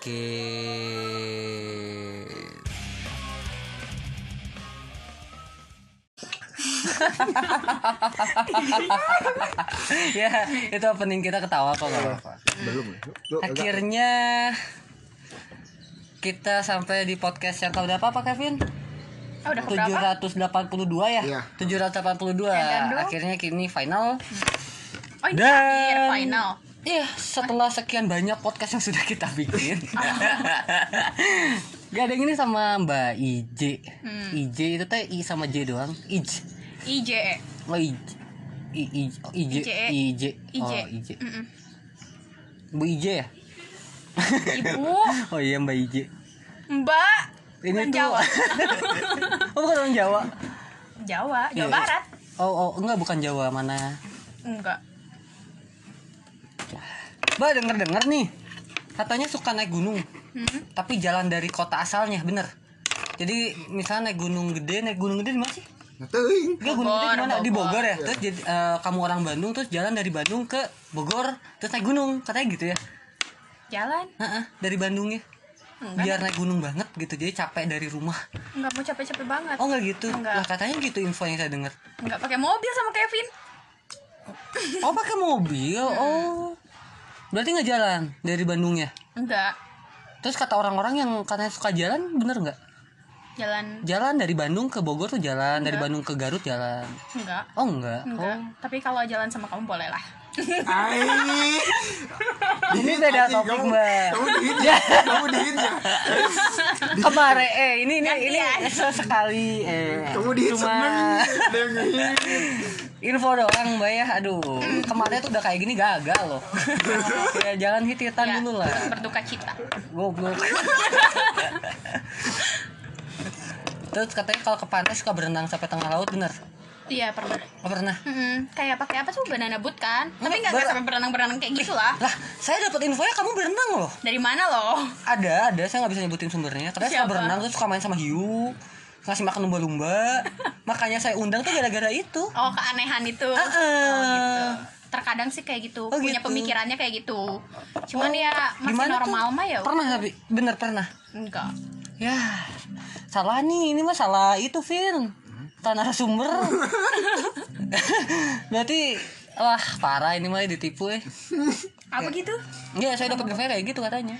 sakit. ya, itu opening kita ketawa kok nggak apa-apa. belum ya? Akhirnya kita sampai di podcast yang keberapa Pak Kevin? Oh, udah keberapa? 782 ya? Iya. 782. Edan dong. Akhirnya kini final. Oh, ini Dan- terakhir final. Iya, setelah sekian banyak podcast yang sudah kita bikin. Gak ada yang ini sama Mbak IJ. Hmm. IJ itu teh I sama J doang. IJ. IJE. Oh IJ. I, I, oh, IJ. IJ. IJ. IJ. Oh IJ. Mm-mm. Bu IJ ya? Ibu, Oh iya Mbak IJ. Mbak. Ini tuh. Jawa. oh bukan orang Jawa. Jawa, Jawa Iya. Barat. Oh, oh enggak bukan Jawa mana? Enggak. Mbak denger denger nih. Katanya suka naik gunung. Hmm? Tapi jalan dari kota asalnya, bener. Jadi misalnya naik gunung gede, naik gunung gede di mana sih? Enggak gunung gede Bogor, di mana? Di Bogor. Ya. Terus jadi eh, kamu orang Bandung terus jalan dari Bandung ke Bogor terus naik gunung, katanya gitu ya. Jalan. Heeh, dari Bandungnya. Enggak. Biar naik gunung banget gitu. Jadi capek dari rumah. Enggak mau capek-capek banget. Oh enggak gitu. Enggak. Lah katanya gitu info yang saya dengar. Enggak pakai mobil sama Kevin. Oh pakai mobil. Oh. Berarti nggak jalan dari Bandung ya? Enggak. Terus kata orang-orang yang katanya suka jalan, bener nggak? Jalan Jalan dari Bandung ke Bogor tuh jalan, dari Enggak. Bandung ke Garut jalan. enggak. Oh enggak. Enggak. Tapi kalau jalan sama kamu boleh lah. Ai. Ini beda topik, Mbak. Kamu diin ya? Kamu diin ya? Kemarin eh ini ini ini Gantian. sesekali eh Kamu diin cuma info doang Mbak ya. Aduh, kemarin tuh udah kayak gini gagal loh. ya jangan hititan Ya, dulu lah. Berduka cita. Goblok. Terus katanya kalau ke pantai suka berenang sampai tengah laut bener? Iya pernah. Oh, pernah? Mm-mm. Kayak pakai apa tuh banana boot kan? Tapi nggak ber- sampai berenang-berenang kayak gitu lah. Lah, saya dapat infonya kamu berenang loh. Dari mana loh? Ada, ada. Saya nggak bisa nyebutin sumbernya. Suka Siapa? berenang terus suka main sama hiu, ngasih makan lumba-lumba. Makanya saya undang tuh gara-gara itu. Oh keanehan itu. Ah, ah. Oh gitu. Terkadang sih kayak gitu. Oh, Punya gitu. pemikirannya kayak gitu. Cuman Oh, ya masih normal mah ya. Pernah tapi bener pernah. Enggak. Ya, salah nih. Ini mah salah itu, Vin. Tanah sumber. Berarti wah parah ini mah ditipu ya. Apa gitu? Iya, saya dapat info kayak gitu katanya.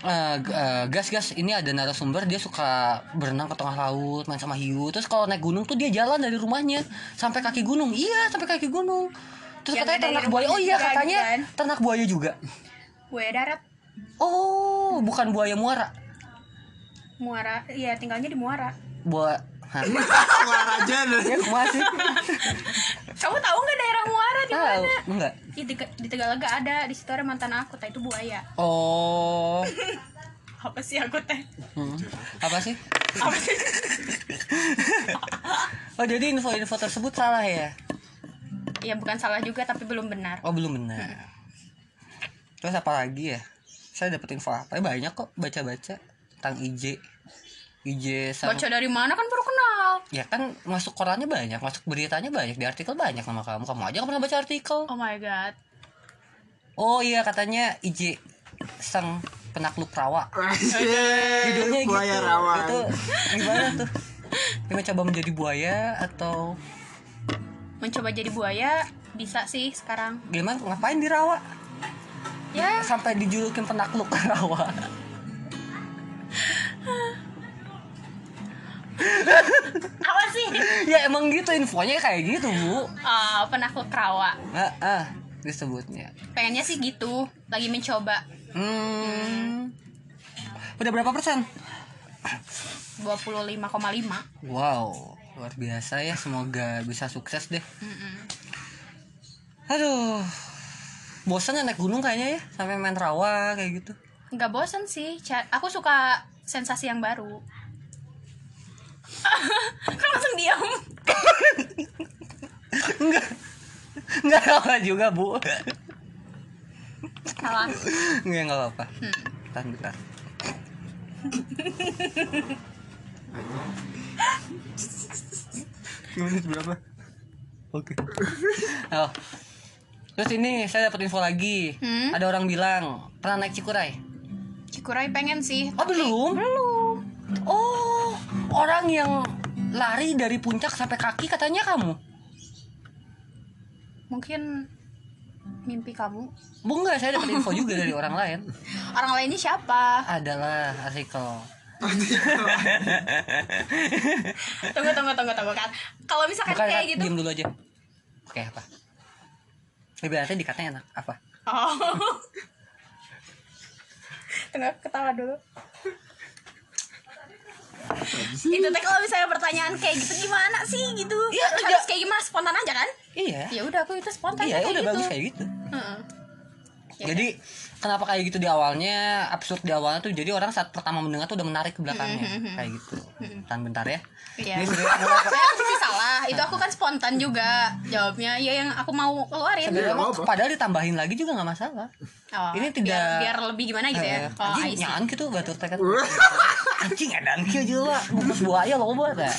Eh, g- eh, gas gas ini ada narasumber dia suka berenang ke tengah laut main sama hiu terus kalau naik gunung tuh dia jalan dari rumahnya sampai kaki gunung iya sampai kaki gunung terus Ya, katanya ternak buaya oh iya katanya gitu kan. ternak buaya juga Buaya darat. oh bukan buaya muara Muara. Iya tinggalnya di Muara. buaya Keluar aja deh. ya kumaha sih Kamu tahu nggak daerah Muara di tahu mana? enggak Di, Tega- di Tegalaga ada. Di situ ada mantan aku. Tah itu buaya. oh Apa sih aku teh? Hmm. apa sih Apa sih? oh jadi info-info tersebut salah ya ya bukan salah juga tapi belum benar. Oh belum benar. Terus apa lagi ya? Saya dapat info apa? Ya, banyak kok baca-baca tentang IJ. IJ sama Baca dari mana kan baru kenal. ya kan masuk korannya banyak, masuk beritanya banyak, di artikel banyak nama kamu. Kamu aja nggak pernah baca artikel. Oh my god. Oh iya katanya IJ sang penakluk rawa. Judulnya gitu. Buaya rawan. Itu gimana tuh? Dia mencoba menjadi buaya atau Mencoba jadi buaya bisa sih sekarang. gimana? Ngapain di rawa? Ya, Sampai dijulukin penakluk rawa. apa sih? ya emang gitu infonya kayak gitu bu Ah, penakluk rawa. ah, ah disebutnya Pengennya sih gitu, lagi mencoba. hmm udah berapa persen 25,5. wow luar biasa ya semoga bisa sukses deh Mm-mm. aduh bosan ya naik gunung kayaknya ya sampai main rawa kayak gitu Nggak bosen sih. Aku suka sensasi yang baru. Kan langsung diam. enggak enggak rawa juga bu Salah. enggak enggak apa-apa Hmm. bentar bentar menit berapa oke oh. terus ini saya dapat info lagi Hmm? ada orang bilang pernah naik Cikuray Cikuray pengen sih. Oh tapi- belum? Belum. Oh, orang yang lari dari puncak sampai kaki katanya kamu. Mungkin mimpi kamu. Bu enggak, saya dapat info juga dari orang lain. Orang lainnya siapa? Adalah artikel. Tunggu tunggu tunggu tunggu kan. Kalau misalkan Bukan, kayak gitu. diam dulu aja. Oke, apa? Lebih nanti dikatanya enak. Apa? Oh. tunggu ketawa dulu. Itu teh kalau misalnya pertanyaan kayak gitu gimana sih gitu Iya, harus kayak gimana spontan aja kan Iya. ya udah aku itu spontan Iya, udah gitu. bagus kayak gitu. Heeh. Ya Jadi kenapa kayak gitu di awalnya absurd di awalnya tuh jadi orang saat pertama mendengar tuh udah menarik ke belakangnya kayak gitu. Tahan bentar ya. Iya. Nggak apa- Saya pasti salah. Itu aku kan spontan juga jawabnya. Ya yang aku mau keluarin. sebenarnya apa-apa. padahal ditambahin lagi juga nggak masalah. Oh, Ini tidak- biar, biar lebih gimana gitu ya. Eh, Kalau anjing nyaan gitu batur teh kan. Anjing edan kieu juga bungkus buaya loba teh. Ya.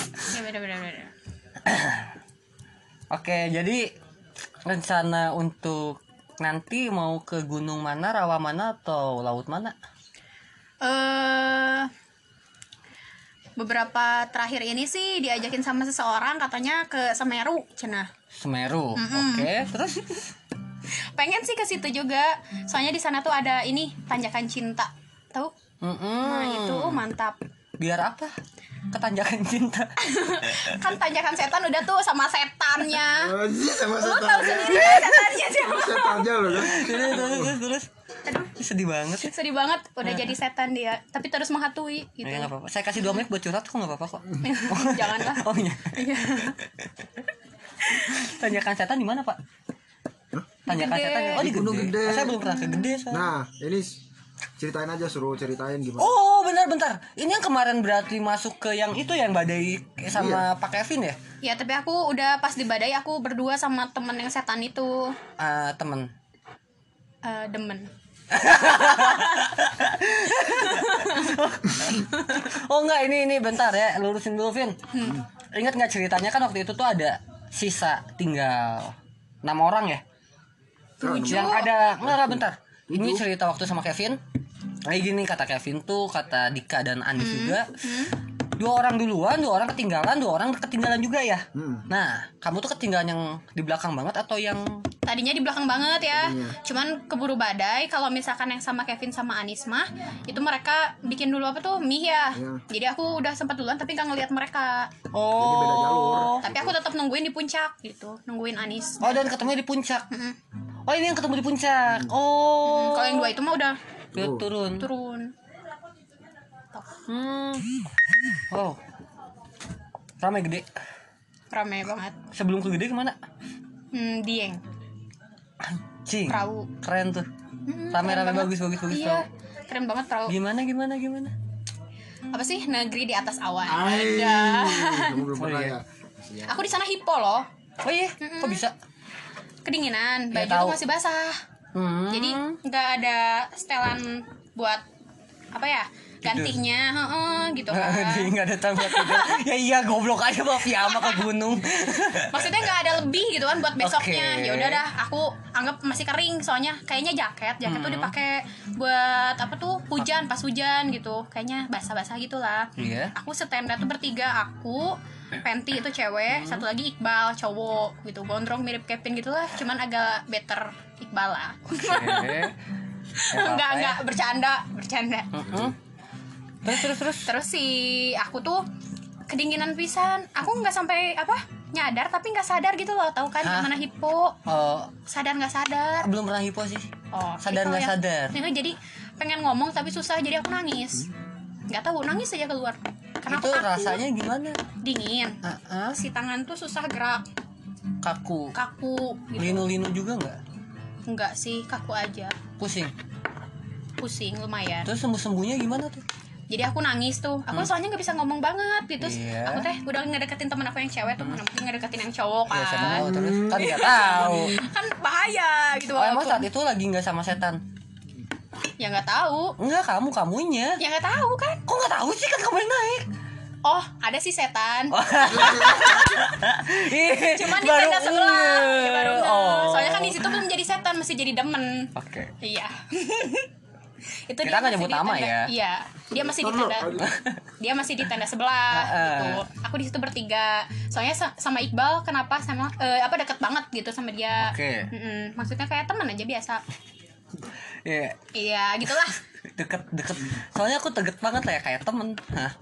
Oke, jadi rencana untuk nanti mau ke gunung mana, rawa mana atau laut mana? Eh beberapa terakhir ini sih diajakin sama seseorang katanya ke Semeru, cenah. Semeru. Oke, terus Pengen sih ke situ juga. Soalnya di sana tuh ada ini tanjakan cinta. Tahu? Mm-mm. Nah, itu mantap. biar apa? Ketanjakan cinta. Kan tanjakan setan udah tuh sama setannya. Anjir sama Lu setan. tahu sendiri kan setannya siapa? Setan aja loh kan. terus, terus, terus. Aduh, Ih, sedih banget ya. sedih banget udah jadi setan dia, tapi terus menghatui gitu. Ya, nggak apa-apa. Saya kasih dua menit buat curhat kok nggak apa-apa kok. Janganlah. Oh iya. Iya. Tanjakan setan di mana, Pak? Tanjakan Gede. setan. Oh, di Di Gunung Gede. Gede. Oh, saya belum pernah ke Gede, saya. Nah, ini ceritain aja suruh ceritain gimana. Oh, bentar bentar. Ini yang kemarin berarti masuk ke yang itu yang badai sama Pak Kevin ya? Ya tapi aku udah pas di badai aku berdua sama temen yang setan itu Ah, temen. eh, demen. Oh enggak ini ini bentar ya lurusin dulu Vin. Ingat nggak ceritanya kan waktu itu tuh ada sisa tinggal enam orang ya? Tujuh. Yang ada enggak enggak, bentar. Ini cerita waktu sama Kevin. Kayak gini kata Kevin tuh kata Dika dan Andi juga. Dua orang duluan, dua orang ketinggalan, dua orang ketinggalan juga ya. Hmm. Nah, kamu tuh ketinggalan yang di belakang banget atau yang Tadinya di belakang banget ya. Iya. Cuman keburu badai kalau misalkan yang sama Kevin sama Anis mah itu mereka bikin dulu apa tuh mie ya. Iya. Jadi aku udah sempat duluan tapi nggak ngeliat mereka. Oh. beda jalur. Tapi aku tetap nungguin di puncak gitu, nungguin Anis. Oh, dan ketemu di puncak. Mm-mm. Oh, ini yang ketemu di puncak. Oh. Kalau yang dua itu mah udah Dia turun. turun. Hmm. Oh. Ramai gede. Rame banget. Sebelum ke gede ke mana? Hmm, Dieng. Anjing. Perahu. Keren tuh. Hmm, Rame-rame bagus bagus bagus Iya. tau. Keren banget perahu. Gimana gimana gimana? Apa sih negeri di atas awan? Ay, Ada. kamu belum Oh, pernah iya. ya. Aku di sana hippo loh. Oh iya, kok bisa? Kedinginan, Ya, baju tahu. tuh masih basah. Hmm. Jadi nggak ada setelan buat apa ya? Gantinya, heeh, gitu kan. Jadi nggak ada tempat tidur. ya iya goblok aja bawa piyama ke gunung. Maksudnya nggak ada lebih gitu kan buat besoknya. Oke. Ya udah dah, aku anggap masih kering soalnya kayaknya jaket, jaket Hmm. tuh dipakai buat apa tuh? Hujan, pas hujan gitu. Kayaknya basah-basah gitulah. Iya. Aku setenda tuh bertiga, aku Fenty itu cewek, satu lagi Iqbal cowok gitu. Gondrong mirip Kevin gitulah, cuman agak better Iqbal lah. Oke. Ya, enggak apa-apa enggak ya. bercanda, bercanda. Mm-mm. Terus terus terus. Terus si aku tuh kedinginan pisan. Aku nggak sampai apa? nyadar tapi nggak sadar gitu loh tahu kan Hah? gimana hipo Oh, sadar nggak sadar belum pernah hipo sih. oh Sadar nggak yang- sadar? yang jadi pengen ngomong tapi susah jadi aku nangis nggak tahu nangis aja keluar karena itu aku kaku, rasanya gimana? dingin Ah, ah, si tangan tuh susah gerak kaku. kaku gitu Linu-linu juga nggak? enggak sih kaku aja Pusing. pusing lumayan Terus sembuh-sembuhnya gimana tuh? jadi aku nangis tuh aku soalnya nggak bisa ngomong banget gitu Hmm. Iya. aku teh udah ngedeketin temen aku yang cewek tuh mana mungkin ngedeketin yang cowok Ya saya kan mau terus kan nggak tahu. kan bahaya gitu Oh emang saat itu lagi nggak sama setan? Ya nggak tahu. Enggak kamu kamunya. ya nggak tahu kan? Kok nggak tahu sih kan kamu yang naik? oh ada sih setan. Ih, cuman di baru tenda sebelah. ya, baru ngeh. Oh. soalnya kan di situ belum jadi setan masih jadi demen. Oke. iya. Itu Kita nggak nyebut nama ya. iya. Dia masih di tenda. Dia masih di tenda sebelah gitu. Aku di situ bertiga. Soalnya sa- sama Iqbal kenapa? Sama eh, apa deket banget gitu sama dia. Oke. Mm-mm. maksudnya kayak teman aja biasa Iya, iya gitulah deket deket. Soalnya aku deket banget ya kayak temen. Hah.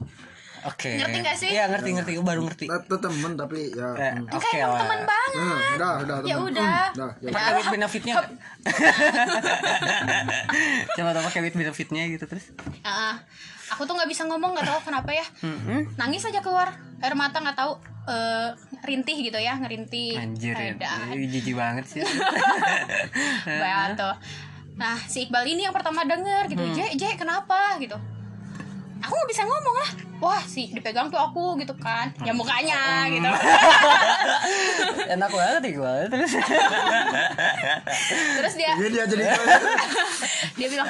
Oke. Ngerti nggak sih? Iya ngerti ngerti. Baru ngerti. Itu temen tapi ya. Eh, hmm. Oke kayak emang lah. teman banget Hmm, udah, udah, Ya temen. udah. Hmm, udah, ya. Pakai with benefitnya? Coba tau pakai with benefitnya gitu terus. Ah, aku tuh nggak bisa ngomong nggak tahu kenapa ya nangis aja keluar air mata nggak tahu eh, rintih gitu ya ngerintih Anjir ya. Jijik banget sih. Banget tuh. Nah, si Iqbal ini yang pertama denger gitu, Hmm. "Je, Je, kenapa?" gitu. Aku nggak bisa ngomong lah. Wah, si dipegang tuh aku gitu kan. Ya Hmm. mukanya gitu. Enak banget gue terus. Terus dia Jadi dia jadi dia bilang,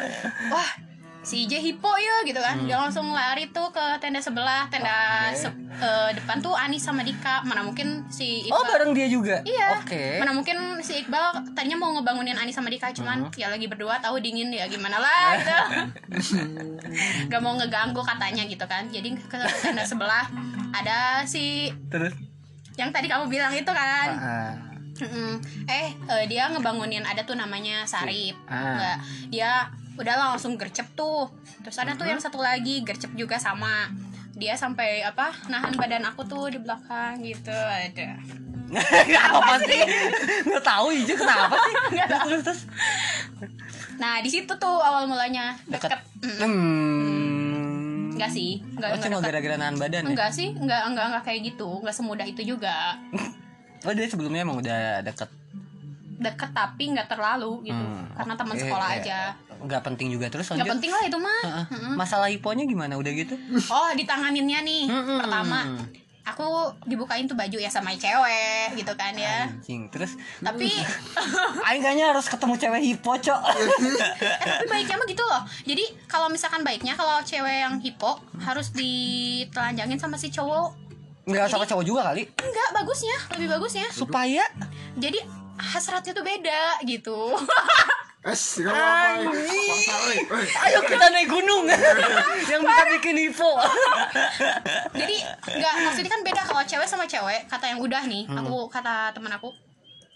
"Wah, si J hipo ya gitu kan." Dia langsung lari tuh ke tenda sebelah, tenda Hmm. Oke. se- eh, depan tuh Anis sama Dika. Mana mungkin si Iqbal Oh bareng dia juga. Iya. Oke. Mana mungkin si Iqbal tadinya mau ngebangunin Ani sama Dika cuman Hmm. ya lagi berdua tahu dingin ya gimana lah gitu. Gak mau ngeganggu katanya gitu kan. Jadi ke tenda sebelah ada si Terus. yang tadi kamu bilang itu kan. Ah, Mm-mm. Eh, eh, dia ngebangunin ada tuh namanya Sarip. Ah. Dia udah langsung gercep tuh. Terus ada tuh yang satu lagi gercep juga sama. Dia sampai apa nahan badan aku tuh di belakang gitu ada. apa sih? Nggak tahu aja kenapa sih? Nggak tahu. Terus terus. Nah, di situ tuh awal mulanya deket. Mm, Hmm. Enggak sih, enggak Oh cuma deket. gara-gara nahan badan ya? Enggak sih, enggak enggak enggak kayak gitu, enggak semudah itu juga. Oh dia sebelumnya emang udah deket Deket tapi enggak terlalu gitu, Hmm, karena teman sekolah eh, aja. Nggak penting juga terus Enggak lanjut penting lah itu mah. Heeh. Mm-mm. Masalah hiponya gimana udah gitu? Oh, ditanganinnya nih. Mm-mm. Pertama, aku dibukain tuh baju ya sama cewek gitu kan ya. Anjing Terus Tapi Aing kayaknya harus ketemu cewek hipo cok eh, tapi baiknya mah gitu loh. Jadi kalau misalkan baiknya kalau cewek yang hipo harus ditelanjangin sama si cowok. Nggak sama cowok juga kali Enggak, bagusnya, lebih bagusnya. Supaya Jadi hasratnya tuh beda gitu. Es? Paksa, oi. Oi. Ayo kita naik gunung Yang bisa bikin hipo Jadi nggak maksudnya kan beda kalau cewek sama cewek kata yang udah nih. Hmm. Aku kata teman aku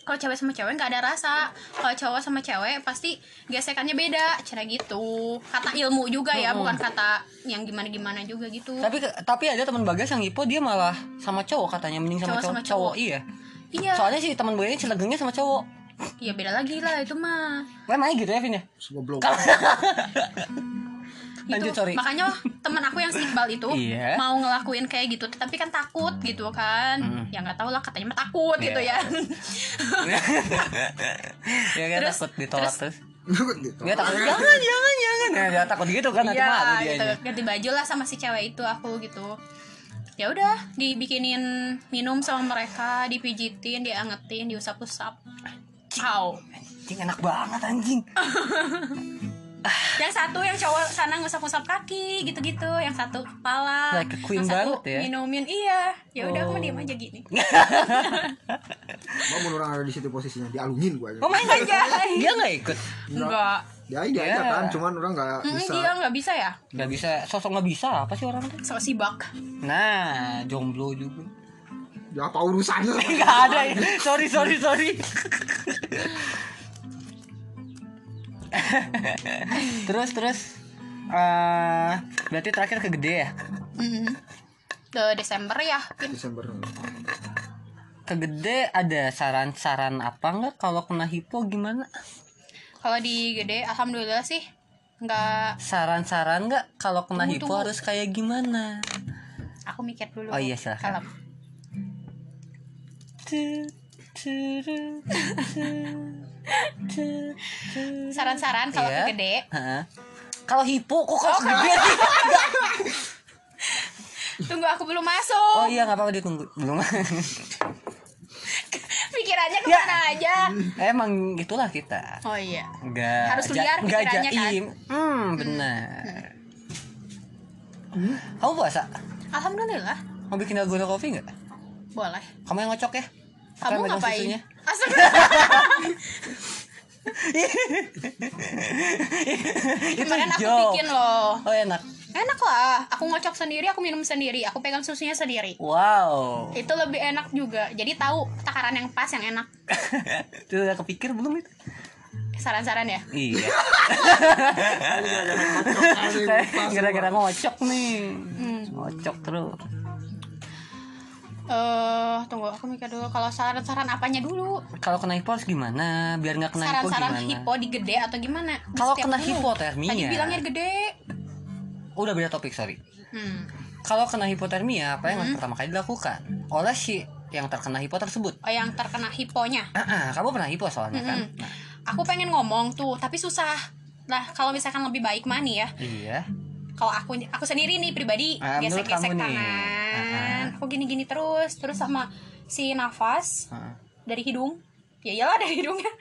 kalau cewek sama cewek nggak ada rasa kalau cowok sama cewek pasti gesekannya beda cara gitu kata ilmu juga ya bukan kata yang gimana gimana juga gitu Tapi tapi ada teman Bagas yang hipo Dia malah sama cowok katanya Mending sama Cowok cowok, sama cowok. cowok. Iya iya Soalnya sih teman gue ini celegengnya sama cowok iya beda lagi lah itu mah Memangnya gitu ya Vin ya? Segoblok. Lanjut, sorry. makanya teman aku yang si Iqbal itu Iya. mau ngelakuin kayak gitu tapi kan takut gitu kan Hmm. ya nggak tahu lah katanya mah takut gitu Iya. ya Ya kan Terus- takut ditolak terus- terus gitu. Dia takut jangan jangan jangan ya, dia takut gitu kan nanti Iya, malu dia gitu. ganti baju lah sama si cewek itu aku gitu ya udah dibikinin minum sama mereka dipijitin diangetin diusap-usap Au. Anjing enak banget anjing. Yang satu yang cowok sana ngusap-ngusap kaki gitu-gitu. Yang satu kepala. Like a queen yang satu banget ya. minumin iya. Ya udah Oh. aku diem aja gini Mau mun orang ada di situ posisinya, dialungin gua aja. Oh main aja Dia gak ikut? Enggak. Dia dia aja Ya. kan, cuman orang nggak Mm, bisa. dia nggak bisa ya? Gak bisa. Sosok gak bisa Apa sih orang tuh? So sibak. Nah Jomblo juga Ya apa urusannya? sama Gak ada ya Sorry sorry sorry Terus terus eh Berarti terakhir ke gede ya Mm. Ke Desember ya. Desember. Ke gede ada saran-saran apa nggak Kalau kena hipo gimana kalau di gede alhamdulillah sih nggak Saran-saran nggak Kalau kena Tunggu, hipo tunggu. harus kayak gimana aku mikir dulu Oh iya, silahkan. Kalem. Saran-saran kalau ke gede Heeh. Kalau hipo kok kalau gede sih? tunggu aku belum masuk Oh iya nggak apa-apa ditunggu belum. pikirannya ke mana aja Emang itulah kita. oh iya Enggak Harus liar pikirannya, kan? Hmm benar. Kamu puasa? alhamdulillah Mau bikin dalgona kopi nggak? boleh Kamu yang ngocok ya? Kamu megang ngapain? Astagfirullah. itu kemarin aku joke. bikin loh. Oh enak. Enak lah. Aku ngocok sendiri aku minum sendiri. Aku pegang susunya sendiri. Wow. Itu lebih enak juga. Jadi tahu takaran yang pas yang enak. Itu udah kepikir belum itu? Saran-saran ya? Iya. Gara-gara ngocok nih. Hmm. ngocok terus eh tunggu aku mikir dulu. Kalau saran-saran apanya dulu? Kalau kena hipo harus gimana? Biar nggak kena hipo saran-saran gimana? hipo di gede atau gimana? Kalau kena menu. hipotermia. tadi bilangnya gede. Udah beda topik sorry. Hmm. kalau kena hipotermia apa yang harus pertama kali dilakukan? Oleh si yang terkena hipo tersebut. Oh yang terkena hiponya? Ah, ah, kamu pernah hipo soalnya kan? Mm-mm. aku pengen ngomong tuh tapi susah. Lah kalau misalkan lebih baik mani ya. Iya. Kalau aku aku sendiri nih pribadi Ah, gesek-gesek kamu nih. tangan aku gini-gini terus terus sama si nafas dari hidung. Ya iyalah dari hidungnya.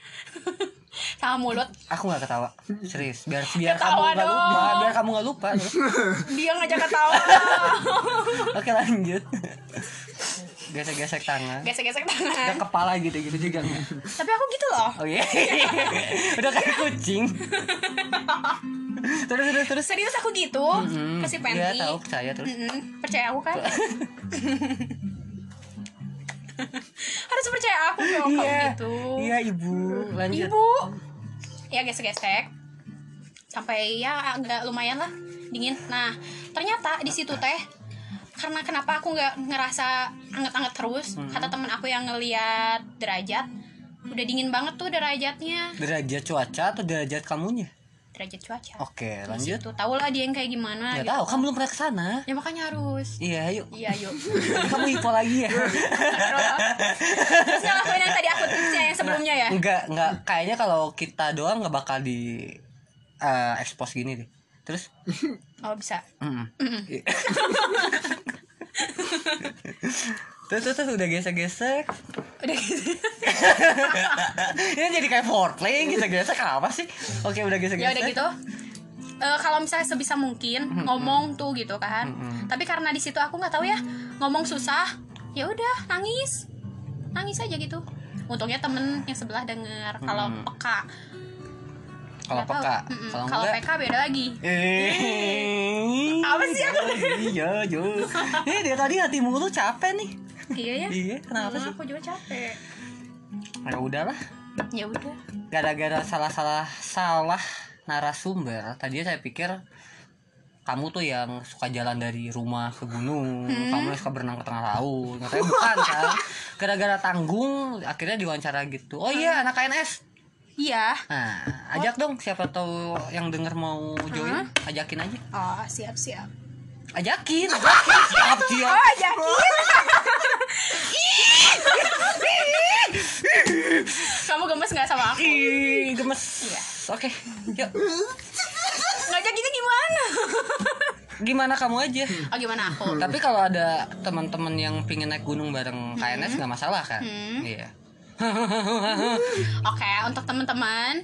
Sama mulut. Aku nggak ketawa. Serius biar biar kamu Ketawa nggak lupa biar kamu nggak lupa. Dia ngajak ketawa. Oke lanjut. Gesek-gesek tangan. Gesek-gesek udah tangan kepala gitu gitu juga. Tapi aku gitu loh. Oh iya. Udah kayak kucing terus terus terus. Serius aku gitu? Hmm, ke si iya Penti tahu percaya terus. Mm-mm, percaya aku kan? Harus percaya aku dong kalau iya. gitu. Iya ibu. Lanjut. Ibu. Ya gesek-gesek. Sampai ya agak lumayan lah. Dingin. Nah ternyata di situ teh karena kenapa aku nggak ngerasa anget-anget terus Hmm. kata temen aku yang ngeliat derajat udah dingin banget tuh derajatnya. Derajat cuaca atau derajat kamunya derajat cuaca. Oke lanjut. situ tahu lah dia yang kayak gimana nggak gitu. tahu kan belum pernah ke sana ya makanya harus. Iya yuk. Iya yuk. Kamu hipo lagi ya. Terus nggak lakuin yang tadi aku tipsnya yang sebelumnya ya? Enggak, enggak. Kayaknya kalau kita doang nggak bakal di eh, expose gini deh. Terus, oh bisa. Mm terus, terus, terus udah gesek-gesek. udah gitu Ini jadi kayak foreplay, gesek-gesek apa sih? Oke, udah gesek-gesek. ya udah gitu Eh, kalau misalnya sebisa mungkin ngomong tuh gitu kan tapi karena di situ aku nggak tahu ya ngomong susah ya udah nangis nangis aja gitu untungnya temen yang sebelah denger kalau Mm. peka Kalau peka, kalau. PK beda lagi Eh, Apa sih aku? Iya, yo. Eh, dari tadi hatimu lu capek nih. Iya ya. Iya, kenapa Hmm, sih? aku juga capek. Ya udahlah. ya udah. Gara-gara salah-salah salah narasumber tadi saya pikir kamu tuh yang suka jalan dari rumah ke gunung kamu yang suka berenang ke tengah laut. Katanya bukan kan gara-gara tanggung akhirnya diwawancara gitu. Oh iya anak KNS iya. Nah ajak dong siapa tahu yang denger mau join ajakin aja. Oh siap siap. Ajakin ajakin. Siap siap. Oh yakin kamu gemes nggak sama aku? Ih, gemes. Oke yuk. Ngajakinnya gimana? Gimana kamu aja? Oh gimana aku? Tapi kalau ada teman-teman yang pingin naik gunung bareng KNS nggak masalah kan? Hmm. Iya. Oke, untuk teman-teman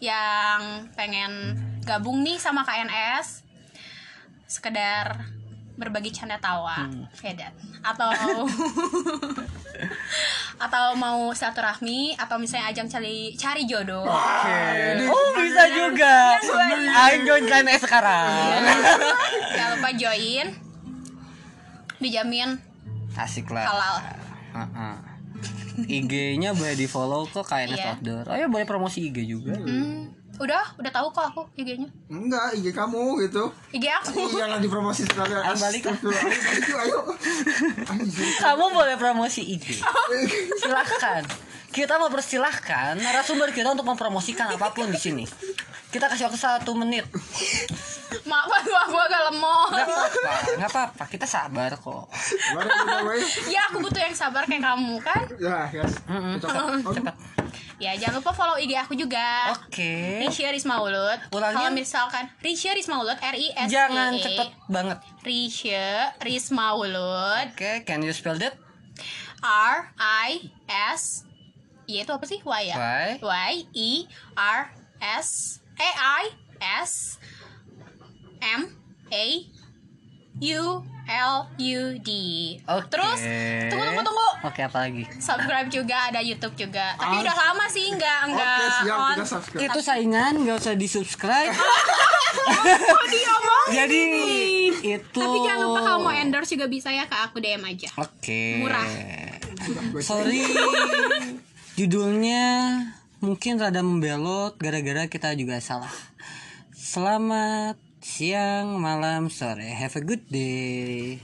yang pengen gabung nih sama KNS, sekedar berbagi canda tawa, Dan. atau atau mau silaturahmi atau misalnya ajang cari cari jodoh. Oh bisa juga. Ayo join KNS sekarang. Jangan lupa join. Dijamin Asik lah. halal. Heeh. IG-nya boleh di follow kok KNS Iya. Outdoor. Oh ya boleh promosi IG juga. Hmm, udah, udah tahu kok aku IG-nya. Enggak, IG kamu gitu. IG aku. Jangan dipromosi sekali. Ayo balik. Ayo ayo. Kamu boleh promosi IG. Silahkan. Kita mau persilahkan narasumber kita untuk mempromosikan apa pun di sini. Kita kasih waktu satu menit. Maaf, gua gua agak lemot. Gak apa-apa, nggak apa-apa. Kita sabar kok. Ya, aku butuh yang sabar kayak kamu kan. Ya, guys. Mm-mm. Cocok. Cepat. Ya, jangan lupa follow IG aku juga. Oke. Risha Risma Ulut. Ulangnya? Kalau misalkan Risha Risma Ulut R I S Jangan cepet banget. Risha Risma Ulut Oke, can you spell that? R I S Y itu apa sih? Y ya? Y. Y E R S E I S M A U L U D. Oke. Terus tunggu tunggu tunggu. Oke, apa lagi? Subscribe juga ada YouTube juga. Tapi Ah. udah lama sih enggak enggak Oke siap on. kita subscribe. Itu saingan, nggak usah di subscribe. Jadi itu. Tapi jangan lupa kalau mau endorse juga bisa ya ke aku DM aja. Oke. Murah. Sorry. Judulnya mungkin rada membelot gara-gara kita juga salah. Selamat siang, malam, sore. Have a good day.